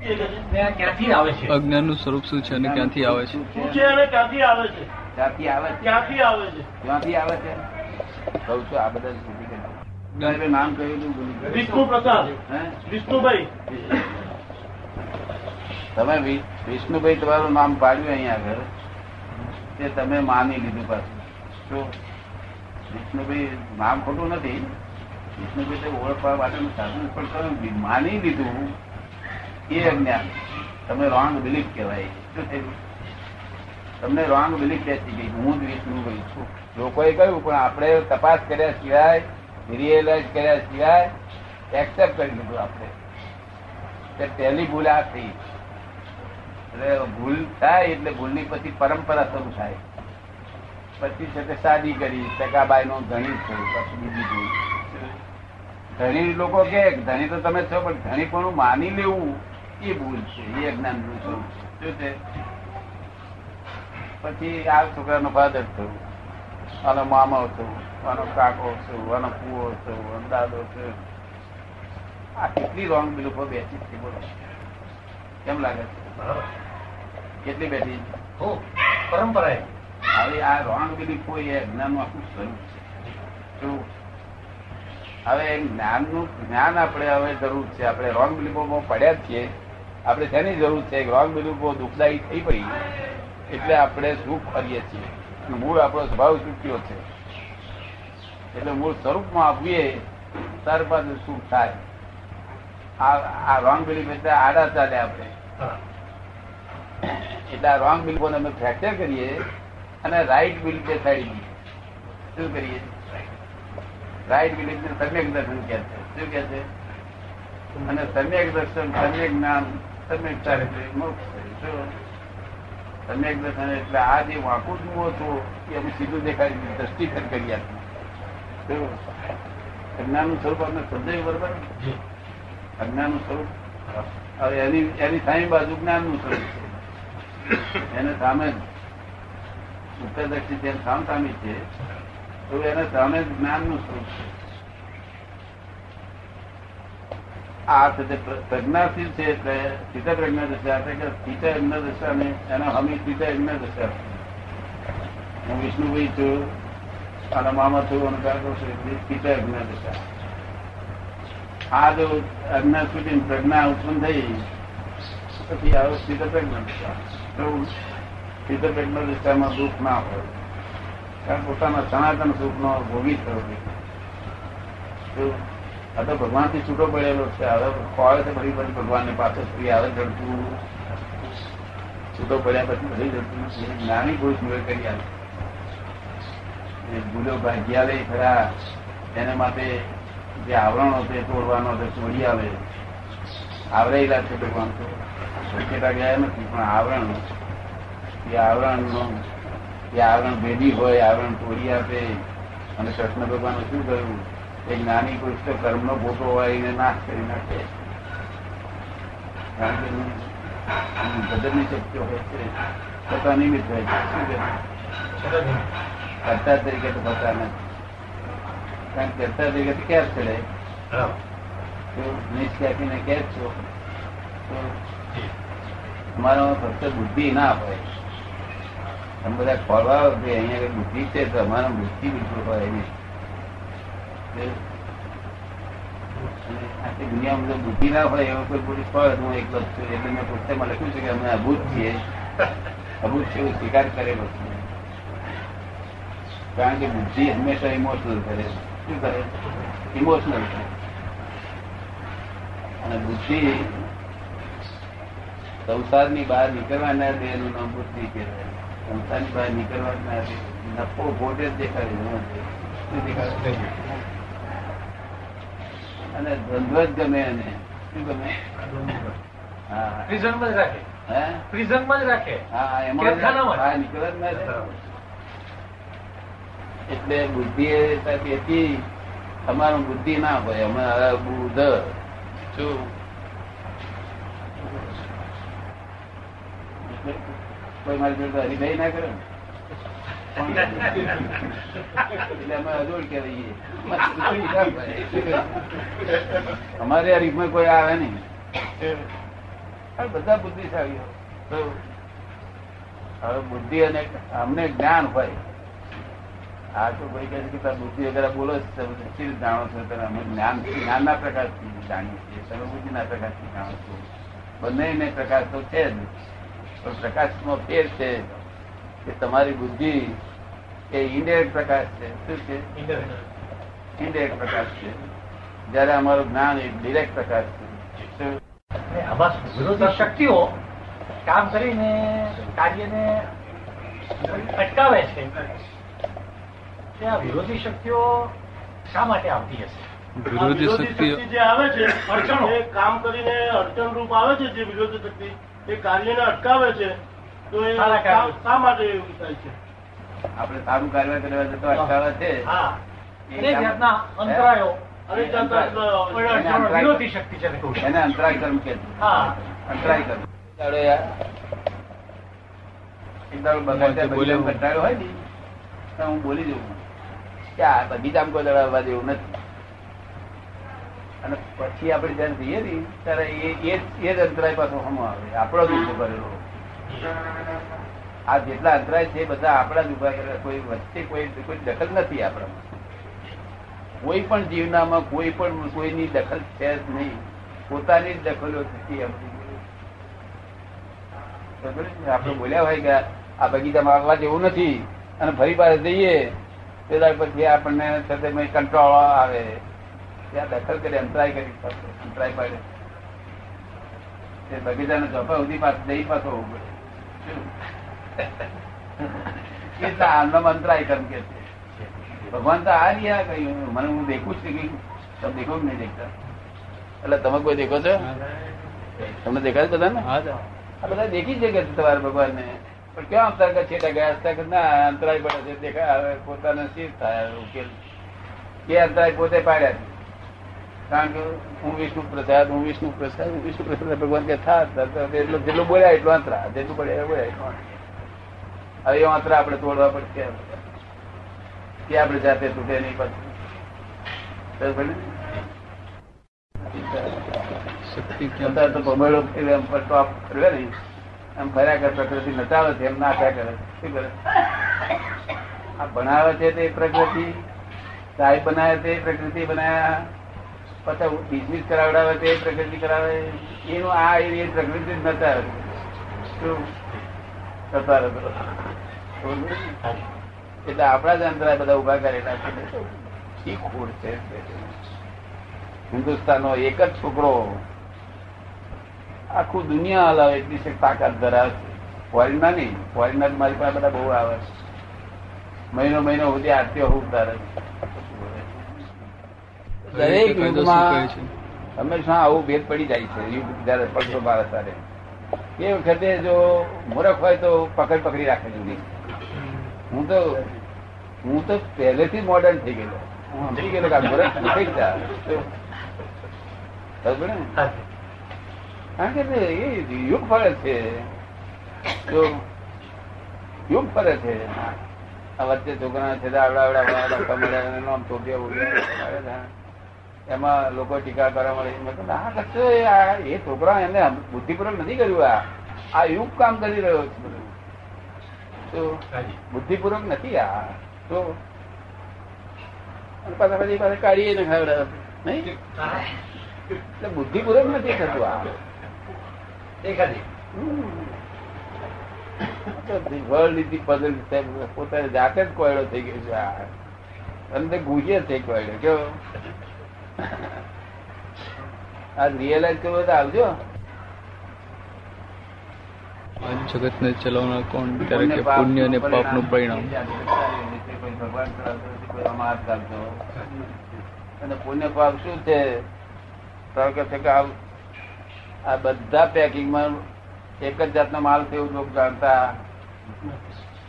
છે. ને આ ક્યાંથી આવે છે? અજ્ઞાનનું સ્વરૂપ શું છે અને ક્યાંથી આવે છે? શું છે અને ક્યાંથી આવે છે? ક્યાંથી આવે ક્યાંથી આવે છે? ક્યાંથી આવે છે? કહું છું આ બધા સુધી નામ કહ્યું. વિષ્ણુ પ્રસાદ. વિષ્ણુભાઈ. તમે વિષ્ણુભાઈ તમારું નામ પાડ્યું અહીંયા આગળ. તે તમે માની લીધું પાછું. શું વિષ્ણુભાઈ નામ ખોટું નથી વિષ્ણુભાઈ તો ઓળખવા માટેનું સાધન પણ તમે માની લીધું એ અજ્ઞાન. તમે રોંગ બિલીફ કહેવાય. શું થયું? તમને રોંગ બિલીફ બેસી ગઈ હું જ વિષ્ણુભાઈ છું. લોકોએ કહ્યું, પણ આપણે તપાસ કર્યા સિવાય રિયલાઇઝ કર્યા સિવાય એક્સેપ્ટ કરી લીધું આપણે. પહેલી ભૂલ આ થઈ. એટલે ભૂલ થાય એટલે ભૂલની પછી પરંપરા શરૂ થાય. પછી છે તે શાદી કરી ટકાબાઈ નો ધણી થયું પછી બીજી ભૂલ. ધણી લોકો કે, ધણી તો તમે છો, પણ ધણી પણ માની લેવું. એ ભૂલ છે એ અજ્ઞાનનું સ્વરૂપ છે. શું છે પછી આ છોકરાનો ફાધર થયું આનો મામા થયું આનો કાકો થયું આનો કુવો થયું આનો દાદો થયો આ કેટલી રોંગ બિલુફો બેઠી છે બોલો. કેમ લાગે છે? કેટલી બેઠી હો પરંપરા હવે આ રોંગ બિલીફો એ અજ્ઞાનનું આખું સ્વરૂપ છે. શું હવે જ્ઞાનનું જ્ઞાન આપણે હવે જરૂર છે આપણે રોંગ બિલીફોમાં પડ્યા જ છીએ. આપણે શેની જરૂર છે રોંગ બિલીફો દુઃખદાયી થઈ પડી એટલે આપણે સુખ કરીએ છીએ. મૂળ આપણો સ્વભાવ ચૂક્યો છે. એટલે મૂળ સ્વરૂપમાં આપીએ ત્યાર બાદ સુખ થાય. આ આ રોંગ બિલીફ એટલે આડા ચાલે આપણે. એટલે આ રોંગ બિલીફોને અમે ફ્રેક્ચર કરીએ અને રાઈટ બિલીફ બેસાડી દઈએ શું કરીએ? રાઈટ બિલીફ ને સમ્યક દર્શન કે છે. શું કે છે? અને સમ્યક દર્શન સમ્યક જ્ઞાન મોક્ષ. શું સમ્યક દર્શન એટલે આ જે વાંકું જુઓ છો એ અમે સીધું દેખાડી દ્રષ્ટિ દ્રષ્ટિગત કરી આપી અજ્ઞાનનું સ્વરૂપ આપણે સમજાયું બરોબર? અજ્ઞાનનું સ્વરૂપ? હવે એની એની સામે બાજુ જ્ઞાનનું સ્વરૂપ છે. એને સામે જ ઉત્તર દક્ષિણ જેમ સામ સામી છે. એવું એને સામે જ જ્ઞાનનું સ્વરૂપ છે. આ છે પ્રજ્ઞાશીલ છે એટલે સ્થિત પ્રજ્ઞા દશા એટલે સ્થિત અજ્ઞ દશા ને એના હમી સ્થિત અજ્ઞ દશા. હું વિષ્ણુભાઈ છું અને મામા છું, અને કાકો છું, એટલે દશા. આ જો અજ્ઞા સુધી પ્રજ્ઞા ઉત્પન્ન થઈ, પછી આવો સ્થિત પ્રજ્ઞા દશા. તો સ્થિત પ્રજ્ઞા દશામાં દુઃખ ના હોય. કારણ પોતાના સનાતન સુખનો ભોગી થયો હોય. તો ભગવાનથી છૂટો પડેલો છે. હવે છે ફરી ભગવાન ને પાછો ફરી આવે જડતું છૂટો પડ્યા પછી ફરી જડતું નાની પુરુષ મેળ કરી આવે ભૂલો ભાગ્યા લઈ ખરા. એને માટે જે આવરણો છે તોડવાનો તે તોડી આવે. આવરાયેલા છે ભગવાન તો. શક્યતા ગયા નથી, પણ આવરણ એ આવરણનો, એ આવરણ ભેદી હોય, આવરણ તોડી આપે. અને કૃષ્ણ ભગવાન શું કહ્યું? એક નાની પુરુષ તો કર્મનો ફોટો હોય એને નાશ કરી નાખે. કારણ કે ભજનની શક્તિઓ હોય છે. છતાં નિમિત્ત હોય છે શું કહે? છતાં નહીં. કરતા તરીકે તો થતા નથી. કારણ કે કરતા તરીકે તો કેર ચડે. તો નિષ્ક્યાપીને છો. જી. ફક્ત બુદ્ધિ ના હોય. તમે બધા ખોલવા અહીંયા બુદ્ધિ છે તો અમારો બુદ્ધિ બિલકુલ હોય નહીં દુનિયામાં બુદ્ધિ ના હોય એવો કોઈ પુરુષ હોય, હું એકલો જ છું, એટલે મેં પુસ્તકમાં લખ્યું છે કે અમે અભૂત છીએ. અભૂત છે એવું સ્વીકાર કરેલો છે કારણ કે બુદ્ધિ હંમેશા ઇમોશનલ કરે. શું કરે? ઇમોશનલ કરે અને બુદ્ધિ સંસારની બહાર નીકળવા ના દે એનું નામ બુદ્ધિ કહેવાય. સંસારની બહાર નીકળવા દે નફો ખોટે જ દેખાડે શું દેખાડે અને દ્વંદ્વ જ ગમે એને. શું ગમે? હા. પ્રિઝનમાં જ રાખે. હે? પ્રિઝનમાં જ રાખે. હા એમાં જ. એટલે બુદ્ધિ એ તમારું બુદ્ધિ ના હોય. અમે બુધ શું? કોઈ મારી જોડે હરિભાઈ ના કરે ને? એટલે અમે અજોડ કહેવાઈએ અમારે આ રીતમાં કોઈ આવે નહીં. બધા બુદ્ધિશાળી હવે બુદ્ધિ અને અમને જ્ઞાન હોય. આ તો ભાઈ કહે છે કે બુદ્ધિ વગેરે બોલો તમે જાણો છો તમે? અમે જ્ઞાન જ્ઞાનના પ્રકાશથી જાણીએ છીએ તમે બુદ્ધિના પ્રકાશથી જાણો છો. બંને પ્રકાશ તો છે જ, પણ પ્રકાશનો ફેર છે. કે તમારી બુદ્ધિ એ ઇન્ડિરેક્ટ પ્રકાશ છે. શું છે? ઇન્ડિરેક્ટ પ્રકાશ છે. જયારે અમારું જ્ઞાન એ ડિરેક્ટ પ્રકાશ છે. આમાં વિરોધી શક્તિઓ કામ કરીને કાર્યને અટકાવે છે. તે આ વિરોધી શક્તિઓ શા માટે આવતી હશે? વિરોધી વિરોધી શક્તિ જે આવે છે અડચણ. કામ કરીને અડચણ રૂપ આવે છે જે વિરોધી શક્તિ એ કાર્યને અટકાવે છે. તો એ શા- શા માટે એવું થાય છે? આપણે સારું કાર્ય કરવા જતો અટકાવે છે. હા. અંતરાયો. વિરોધી શક્તિ એને અંતરાય કર્મ કે અંતરાય કર્મ દાડો યાર, એક દાડો બગાડ્યા બોલ્યો. બગીચામાં કંટાળો હોય ને તો હું બોલી દઉં. કે આ બગીચામાં કોઈ દાડો જેવું નથી. અને પછી આપણે જયારે જઈએ ને ત્યારે એ એ જ- અંતરાય પાછો હમો આવે. આપણો જ ઊભો કરેલો. આ જેટલા અંતરાય છે બધા આપણા જ ઊભા કરે. કોઈ વચ્ચે કોઈ કોઈ દખલ નથી આપણામાં. કોઈ પણ જીવનામાં કોઈ પણ કોઈની દખલ છે જ નહીં. પોતાની જ દખલો થતી? આપણે બોલ્યા હોય કે આ બગીચામાં આવવા જેવું નથી અને ફરી પાછા જઈએ, તે પછી આપણને સાથે કંટ્રોલ આવે. ત્યાં દખલ કરી, અંતરાય કરી અંતરાય પાડે. બગીચાના ચોપા સુધી પાછું જઈ પાછો એટલે કર્મ કે છે. ભગવાન તો આ રહ્યા કહ્યું. મને હું દેખું છું કહ્યું તમે દેખો કે નહીં દેખતા? એટલે તમે કોઈ દેખો છો? તમને દેખાય બધા ને આ બધા દેખી છે કે તમારા ભગવાન ને પણ ક્યાં અંતર કે છેટા ગયા? હતા કે ના અંતરાય પડે છે. દેખાય હવે પોતાને શી થાય ઉકેલ. કે અંતરાય પોતે પાડ્યા છે? કારણ કે હું વિષ્ણુ પ્રસાદ હું વિષ્ણુ પ્રસાદ હું વિષ્ણુ પ્રસાદ ભગવાન કે થા એટલો જેટલું બોલ્યા એટલું અંતરા જેટલું બોલ્યા બોલ્યા એટલું હવે એ અંતરા આપણે તોડવા પડશે કે આપણે જાતે તૂટે નહીં પાછું. એમ ફર્યા કરે પ્રકૃતિ નચાવે છે એમ ના થયા કરે. શું કરે? આ બનાવે છે તે પ્રકૃતિ સાહેબ બનાવે તે પ્રકૃતિ બનાવ્યા. પછી બિઝનેસ કરાવડાવે તે પ્રકૃતિ કરાવે. એનું આ એ પ્રકૃતિ જ નતા? એટલે આપણા જ અંતરા બધા ઊભા કરેલા છે. ખોટ છે. હિન્દુસ્તાનનો એક જ છોકરો આખું દુનિયા હલાવે, એટલી છે તાકાત ધરાવે. છે ફોરેનના નહીં. ફોરેનના મારી પાસે બધા બહુ આવે. છે મહિનો મહિનો સુધી આરતીઓ હું છે. દરેક યુગમાં હંમેશા આવું ભેદ પડી જાય છે યુગ જયારે પડતો ભારત ત્યારે એ વખતે જો મૂરખ હોય તો પકડ પકડી રાખે જુદી હું તો હું તો પહેલેથી મોડર્ન થઈ ગયેલો હું સમજી ગયેલો કે મૂરખ નથી કારણ કે એ યુગ ફરે છે જો યુગ ફરે છે આ વચ્ચે છોકરા છે તે આવડા આવડા નામ ટોપિયા બોલ્યા આવે છે. એમાં લોકો ટીકા કરવા મળે આ કશો એ છોકરા એને બુદ્ધિપૂર્વક નથી કર્યું આ. આ એવું કામ કરી રહ્યો છે તો બુદ્ધિપૂર્વક નથી આ. તો પાછા પછી પાછા કાઢીએ ને ખવડાવે. નહીં? એટલે બુદ્ધિપૂર્વક નથી થતું આ. વર્લ્ડ ઇઝ પઝલ પોતાને જાતે જ કોયડો થઈ ગયો છે આ. તે ગુજે છે કોયડો. કેવો આજ રિયલાઇઝ કરવો તો આવજો. જગત ને ચલાવનાર કોણ? ત્યારે કે પુણ્ય અને પરિણામ આમાં હાથ ચાલતો અને પુણ્ય પાપ શું છે? તો કે આ બધા પેકિંગમાં એક જ જાતનો માલ છે એવું લોકો જાણતા.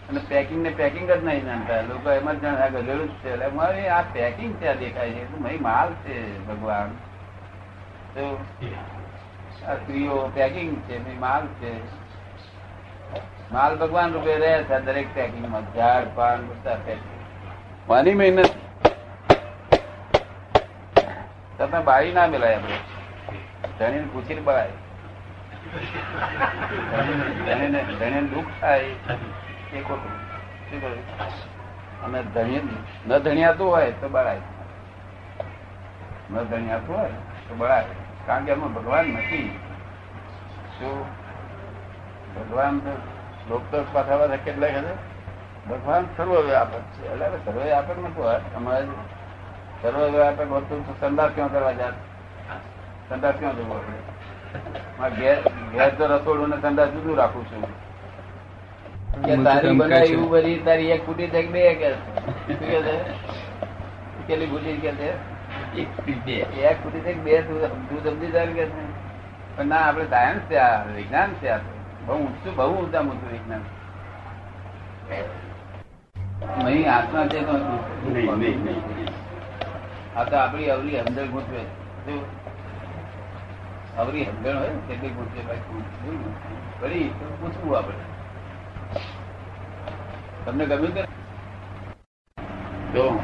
અને પેકિંગ ને પેકિંગ જ નહીં જાણતા. લોકો એમ જ જાણે, આ ગધેડું જ છે. એટલે મારે આ પેકિંગ ત્યાં દેખાય છે. માલ છે, ભગવાન. આ સ્ત્રીઓ પેકિંગ છે માલ છે. માલ ભગવાન રૂપે રહે છે દરેક પેકિંગમાં ઝાડ, પાન, બધા પેકિંગ માની મહેનત. તમે બારી ના મેલાય આપણે. ધણીને પૂછીને બળાય. ધણીને ધણીને દુઃખ થાય. એ ખોટું? અને ધણી ન ધણિયાતું હોય તો બળાય. ન ધણિયાતું હોય તો બળાય. કારણ કે એમાં ભગવાન નથી. શું? ભગવાન લોક તો પાછા પાછા કેટલાય છે. ભગવાન સર્વવ્યાપક છે. એટલે સર્વવ્યાપક નતું હોય અમારે સર્વવ્યાપક હોતું તો સંદાસ ક્યાં કરવા જાત? સંદાસ ક્યાં જવું આપણે ઘેર ઘેર તો રસોડું ને સંદાસ જુદું રાખું છું. કે તારી બનાવી એવું બધી તારી એક ફૂટી થઈ બે કે કેટલી ફૂટી કે એક ફૂટી કે બે તું સમજી જાય કે પણ ના આપણે સાયન્સ છે આ વિજ્ઞાન છે આ બહુ ઊંચું બહુ ઊંચા ઊંચું વિજ્ઞાન. નહીં આત્મા છે તો આ તો આપણી અવરી અંદર ગૂંચવે છે. અવરી સમજણ હોય કેટલી ગૂંચવે ભાઈ પૂછવું આપણે. તમને ગમ્યું કે જો.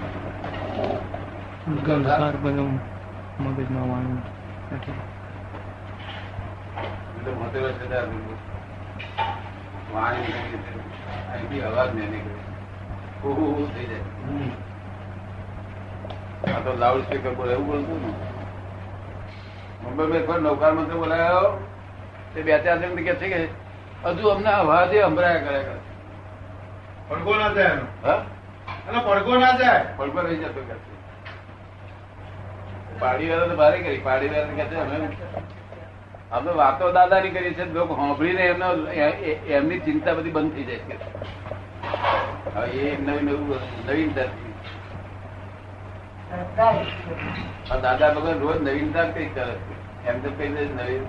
લાઉડ સ્પીકર બોલે એવું બોલતું ને. મુંબઈ મેં કોઈ નૌકાર મંત્રી બોલાયો. તે બે ચાર જણ કે છે કે હજુ અમને અવાજે સંભળાયા કરે. પડઘો ના જાય એનો. એનો પડઘો ના જાય પડઘો રહી જતો કે છે. પાડી વાળા તો ભારે કરી પાડી વાળા કે છે અમે આપણે વાતો દાદાની કરીએ છીએ લોકો સાંભળીને એમનો એમની ચિંતા બધી બંધ થઈ જાય છે. હવે એ નવી નવું નવીનતા દાદા ભગવાન રોજ નવીનતા કઈ કરે એમ તો કઈ દે નવીન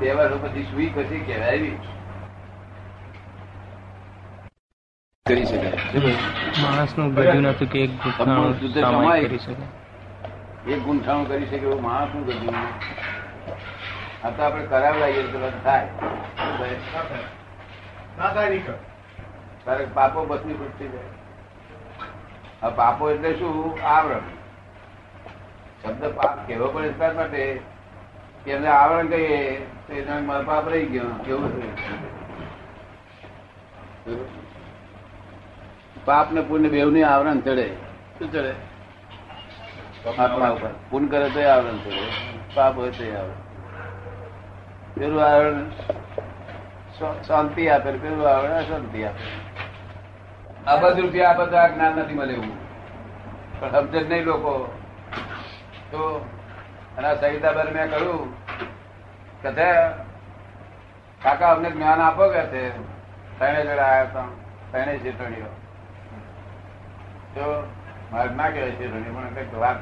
બે વર્ષ પછી સુઈ પછી કહેવાય એવી કરી શકે? માણસનું ગજું નથી કે એક સમાય. કરી શકે. એક ગુંઠાણું કરી શકે એવું માણસ શું કર્યું આ તો આપણે કરાવડાવીએ તો બધું થાય. તારે પાપો બસની ફૂટતી જાય. આ પાપો એટલે શું? આવરણ. શબ્દ પાપ કેવો પણ એટલા માટે કે એમને આવરણ કહીએ તો એના પાપ રહી ગયો. કેવું થયું? પાપ ને પુણ્ય બેવની આવરણ ચડે. શું ચડે? આત્મા ઉપર પુણ્ય કરે તો આવરણ ચડે. પાપ હોય તો આવરણ. પેલું આવરણ શાંતિ આપે પેલું આવરણ અશાંતિ આપે. અબધ રૂપિયા આ જ્ઞાન નથી મળે એવું. પણ સમજે જ નહીં લોકો. તો અને સહિતાબેન મેં કહ્યું કે કાકા અમને જ્ઞાન આપો કે છે? ત્રણે જણા આવ્યા હતા. ત્રણે શેઠણીઓ તો મારે ના કહેવાય છે, પણ કંઈક વાત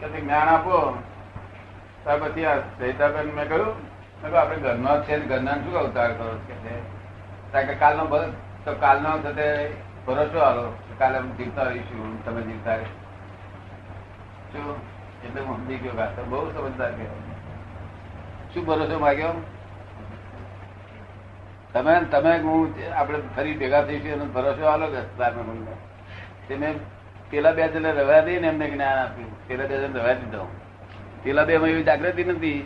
કે જ્ઞાન આપો. ત્યાર પછી આ સહિતાબેન મેં કહ્યું, મેં આપણે ઘરના છે, ઘરના શું અવતાર કરો કારણ કે કાલનો તો કાલનો થતે ભરોસો આવો કાલે અમે જીવતા રહીશું તમે જીવતા રહે શું? એટલે હું સમજી ગયો બહુ સમજદાર કહેવાય. શું ભરોસો માગ્યો? તમે તમે હું આપણે ફરી ભેગા થઈશું ભરોસો આલો કે મેં પેલા બે જણ રવા દઈને એમને જ્ઞાન આપ્યું. પેલા બે જણ રવા દીધો પેલા બે એવી જાગૃતિ નથી.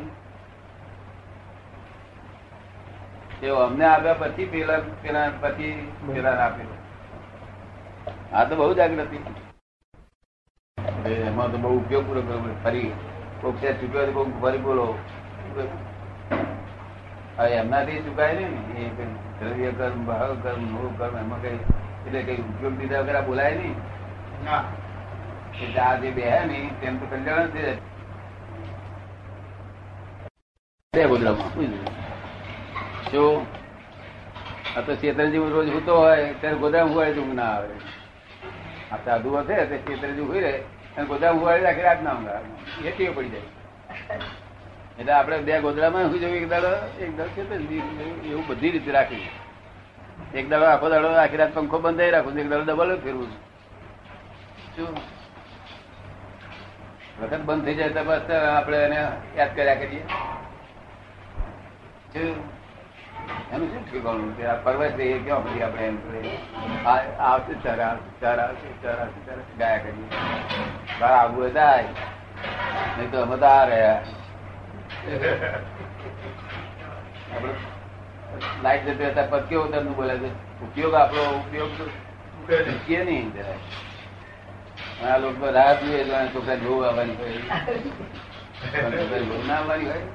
એવું અમને આવ્યા પછી પેલા પેલા, પછી પેલા આપ્યું. આ તો બહુ જાગૃતિ. એમાં તો બહુ ઉપયોગ પૂરો કરવો ફરી કોઈક છે ચૂક્યો તો ફરી બોલો. હવે એમનાથી ચુકાય ને? એ દ્રવ્ય કર્મ ભાવ કર્મ મૂળ કર્મ એમાં કઈ એટલે કઈ ઉપયોગ દીધા વગર બોલાય નહીં? એટલે આ જે બે હે ને તેમ તો કલ્યાણ છે. બે ગોદડામાં. શું આ તો ચેતનજી રોજ હોતો હોય ત્યારે ગોદામ હોય તો ના આવે. આ સાધુ હશે તે ચેતનજી હોય રહે અને ગોદામ હોય આખી રાત ના ઊંઘ એ ટેવ પડી જાય. એટલે આપણે બે ગોદડામાં શું જોયું, એક દાડો એક દાડો છે એવું બધી રીતે રાખી. એક દાડો આખો દાડો આખી રાત પંખો બંધાઈ રાખું, એક દાડો ડબલ ફેરવું. શું? વખત બંધ થઈ જાય તો બસ, આપણે એને યાદ કર્યા કરીએ? એનું શું ઠેકાણું કે આ પર્વત છે ક્યાં પછી આપણે એમ? આવશે ચરા આવશે ત્યારે આવશે ત્યારે આવશે ત્યારે ગાયા કરીએ. બહાર આવવું તો નહીં તો અમે તો આ રહ્યા. લાઈટ જતી હતા પદ કેવો તમને બોલે છે? ઉપયોગ આપણો ઉપયોગ કે નહીં. જરાય. આ લોકો રાહ જોઈએ છોકરા જોવું આવવાની હોય. ના આવવાની હોય.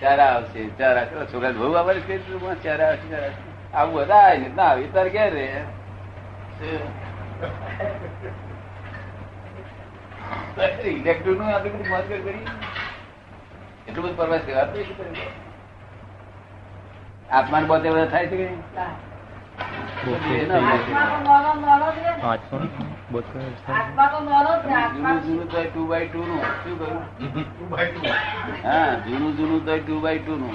ચારા આવશે ચારા છોકરા જોવું આવવાની રીતે? ચારા આવશે ચારા આવશે. આવું ને ના આવી. તાર ક્યાં રે ઇલેક્ટ્રિકનું આપણે બધું મોજ કરી એટલું બધું પરવાસ કહેવાતું આત્માન. પોતે બધા થાય છે જૂનું તો ટુ બાય ટુ નું?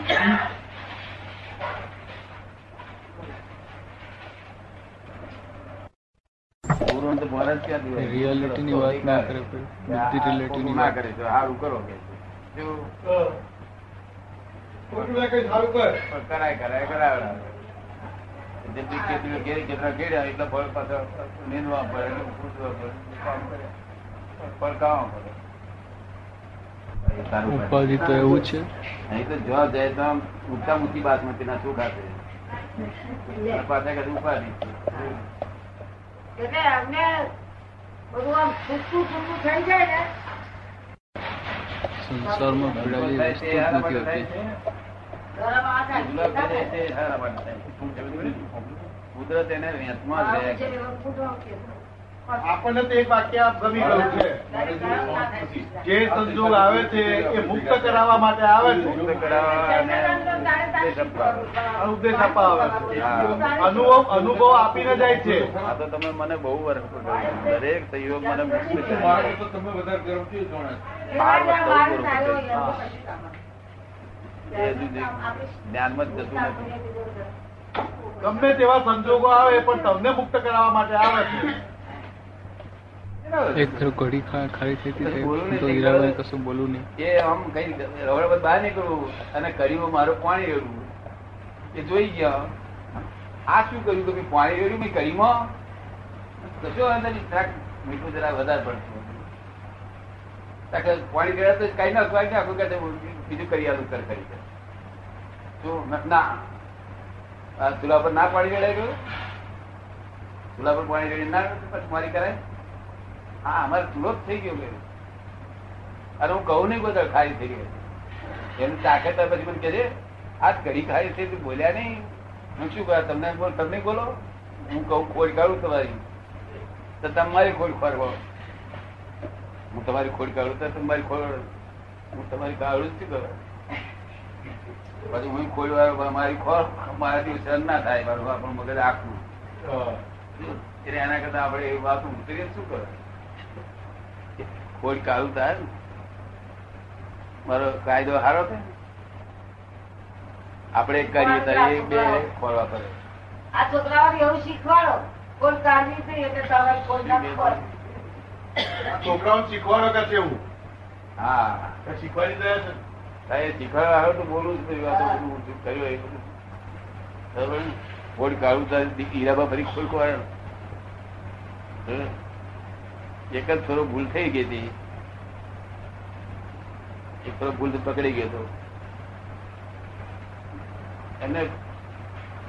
રિયાલિટી ની. વાત ના કરે ની વાત. તો સારું કરો કે. જો. કરાય કરાય કરાવડાવે જેટલી ખેતીઓ ઘેરી ખેતરા ઘેર્યા એટલા ફળ પાછા નીંદવા પડે એટલે ફૂટવા પડે કામ કરે. ફળ ખાવા પડે. એ સારું કરે. ઉપાધિ તો એવું છે. અહીં તો જવાબ જાય તો ઊંચા ઊંચી બાસમતી ના શું ખાશે પાછા કદી ઉપાધિ. એટલે અમને બધું આમ છૂટું છૂટું થઈ જાય ને સંસારમાં પીડાવી વસ્તુ જ નથી હોતી. કુદરત એને વેચમાં જ રહે. આપણને તો એક વાક્ય ગમી ગયું છે. જે સંજોગ આવે છે એ મુક્ત કરાવવા માટે આવે છે. ઉપદેશ આપવા. આવે છે. અનુભવ અનુભવ આપીને જાય છે. આ તો તમે મને બહુ વર્ષ દરેક સહયોગ મને મુક્ત થયો જ્ઞાનમાં જ જતું નથી. ગમે તેવા સંજોગો આવે પણ તમને મુક્ત કરાવવા માટે આવે છે. એક ઘડી ખાલી થઈ હતી તો કશું બોલું નહીં. એ આમ કઈ રવડ બહાર નીકળવું અને કર્યું મારું પાણી રેડવું એ જોઈ ગયા. આ શું કર્યું? કે પાણી રેડ્યું મેં કરીમાં? કશો અંદર જરાક મીઠું જરા વધારે પડતું. પાણી ગયા તો કઈ ના સ્વાય નાખું કે બીજું કરી આલું કર કરી દે. ના ચૂલા પર ના પાણી રેડાય ગયું? ચૂલા પર પાણી રેડી ના પછી મારી કરાય? હા અમારે જ થઈ ગયો અને હું કહું નહીં બધા ખારી થઈ ગઈ એમ તાકાત પછી મને કહે છે આ કઢી ખારી થઈ તું બોલ્યા નહીં. હું શું કહ્યું તમને બોલ તમને બોલો? હું કહું ખોડ કાઢું તમારી. તો તમારી ખોડ ખોરવો હું તમારી ખોડ કાઢું તો તમારી ખોડ હું તમારી કાઢું શું કરું પછી હું ખોડ વાળો મારી ખોર મારાથી સહન ના થાય મારું આપણું મગજ આખું. એટલે એના કરતા આપણે એ વાત ઉતરીએ શું કરે ખોડ કાળું થાય ને મારો કાયદો સારો છે આપણે કરીએ તો એ બે ખોલવા પડે આ છોકરાઓને એવું શીખવાડો કોઈ કાઢવી થઈ એટલે તમે કોઈ ના ખોર. શીખવાડો કે એવું હા શીખવાડી દે છે શીખવાડવા આવ્યો તો બોલું જ કર્યું એ બધું. બરાબર? ખોડ કાઢું તો હીરાબા ફરી ખોલ ખોવાડે ને. એક જ થોડો ભૂલ થઈ ગઈ હતી. એક થોડો ભૂલ પકડી ગયો હતો. એને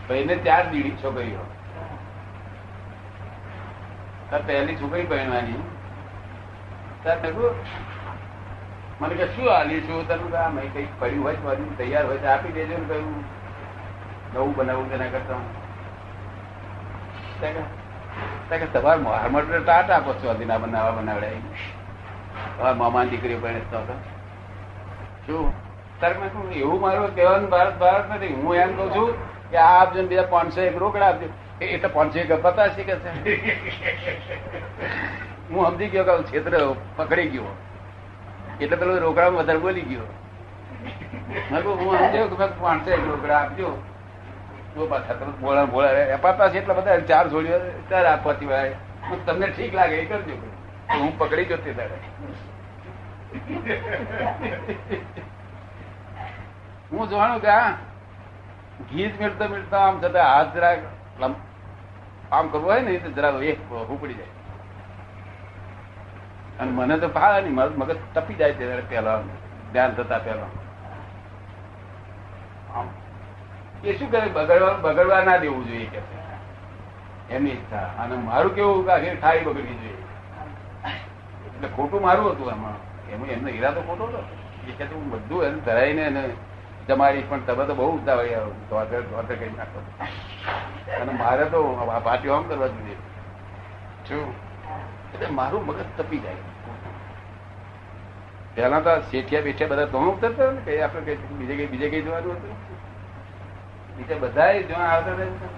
ભાઈને ચાર દીડી છોકરીઓ. પહેલી છોકરી પહેરવાની મને કે શું હાલી છું? તારું આ મેં કંઈક પડ્યું હોય તો તૈયાર હોય તો આપી દેજો ને કયું નવું બનાવવું તેના કરતા કે- તમારે માર ટાટ આપો છો ના બનાવવા બનાવડે તમારા મામા દીકરીઓ પણ તો શું? તારે કહ્યું, એવું મારું કહેવાનું ભારત ભારત નથી. હું એમ કહું છું કે આ આપજો બીજા પાંચસો એક રોકડા આપજો. એ એટલે પાંચસો એક પચાસ કે હું સમજી ગયો કે ક્ષેત્ર પકડી ગયો. એટલે પેલો રોકડા વધારે બોલી ગયો. મેં કહું હું સમજ્યો કે પાંચસો એક રોકડા આપજો. જો ચાર જોડીઓ ચાર આપવાથી ભાઈ. તમને ઠીક લાગે એ કરજો હું પકડી ગયો તે દાડે. હું જોવાનું કે આ ગીત મેળતા મેળતા આમ છતાં હાથ જરા આમ કરવું હોય ને તો જરા એક ઉપડી જાય. અને મને તો ફાવે નહીં મારું મગજ તપી જાય છે પહેલા. ધ્યાન થતા પહેલા. આમ. એ શું કરે બગડવા બગડવા ના દેવું જોઈએ કે. એમની ઈચ્છા. અને મારું કેવું કે આખી થાળી બગડવી જોઈએ. એટલે ખોટું મારું હતું એમાં. એમાં એમનો ઈરાદો ખોટો હતો. એ કે હું બધું એને ધરાઈને એને જમાડી. પણ તમે તો બહુ ઉતા હોય ધોતર ધોતર કરી નાખો. અને મારે તો પાટીઓ આમ કરવા જોઈએ. શું? એટલે મારું મગજ તપી જાય. પેલા તો શેઠિયા બેઠિયા બધા ધોણું ઉતરતા ને કઈ આપણે કઈ બીજે કઈ બીજે કઈ જોવાનું હતું? બીજે બધા જોવા આવતા હતા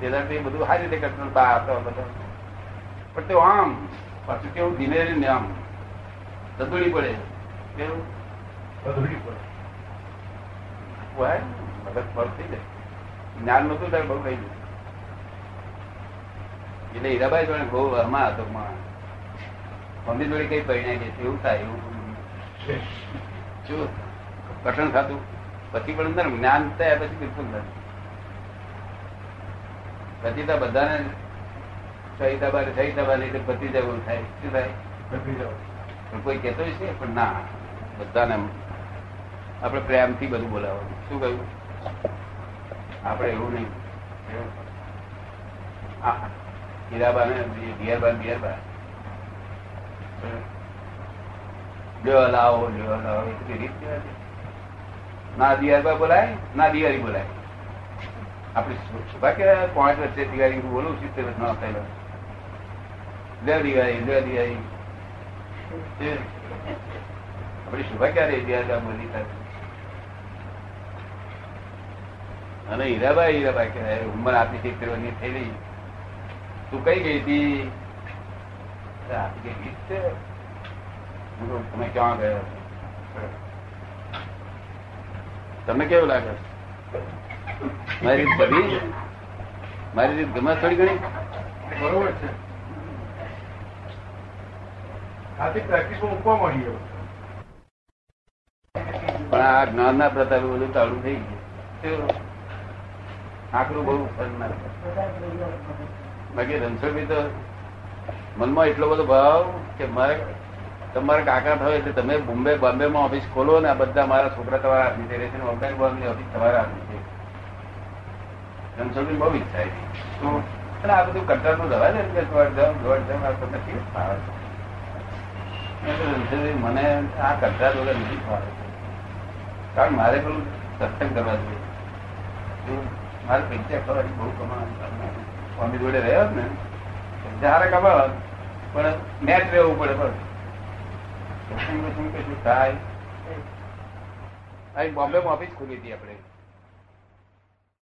જેનાથી બધું સારી રીતે કરતા હતા આવતા બધા. પણ તે આમ પાછું કેવું ધીમે ને આમ. તદુડી પડે. કેવું? મગજ થઈ જાય જ્ઞાન નતું ત્યારે બહુ ગયું. એટલે હીરાબાઈ જોડે બહુ હમા હતો માં મમ્મી જોડે કઈ પરિણામ એવું થાય એવું. શું? કઠણ થતું પછી પણ અંદર જ્ઞાન થયા પછી બિલકુલ નથી. પછી તો બધાને સહિતા બાર સહિતા બાર રીતે પતી જવું થાય. શું થાય? પણ કોઈ કહેતો છે પણ ના. બધાને આપણે પ્રેમથી બધું બોલાવવાનું. શું કહ્યું? આપણે એવું નહીં. હીરાબા ને બિયરબા બિયરબા લ્યો લાવો લ્યો લાવો એ રીત કહેવાય. ના દિયારબા બોલાય, ના દિવાળી બોલાય. આપણે શુભા પાંચ વર્ષે દિવાળી બોલું, સિત્તેર વર્ષ ના થયેલો લે દિવાળી લે દિવાળી. આપણે શુભા ક્યારે દિયારબા બોલી થાય અને હીરાબાઈ હીરાબાઈ કે ઉંમર આપી સિત્તેર વર્ષની થયેલી તું કઈ ગઈ હતી? આપી ગઈ છે. તમે ક્યાં ગયા? તમને કેવું લાગે? મારી રીત ગમી મારી રીત ગમે થોડી ઘણી? બરોબર છે. પણ આ જ્ઞાન ના પ્રતાપે બધું તાળું થઈ ગયું. આકરું બહુ. બાકી રણછોડભાઈ તો મનમાં એટલો બધો ભાવ કે મારે તમારા કાકા થયો એટલે તમે બોમ્બે બોમ્બે માં ઓફિસ ખોલો ને આ બધા મારા છોકરા તમારા હાથની રહેશે બોમ્બે બોમ્બે ઓફિસ તમારા હાથની છે. રણછોડભાઈ બહુ ઈચ્છા હતી તો, અને આ બધું કંટાળતું રવાય ને એટલે દોડ તમને કેવું ફાવે? મને આ કંટાળ વગર નથી ફાવે. કારણ મારે પેલું સત્સંગ કરવા જોઈએ. મારે પૈસા ખબર બહુ કમાવાનું સ્વામી જોડે રહ્યો ને જ્યારે કમાવા પણ મેચ રહેવું પડે કશું થાય. બોમ્બે ઓફિસ ખોલી હતી આપણે.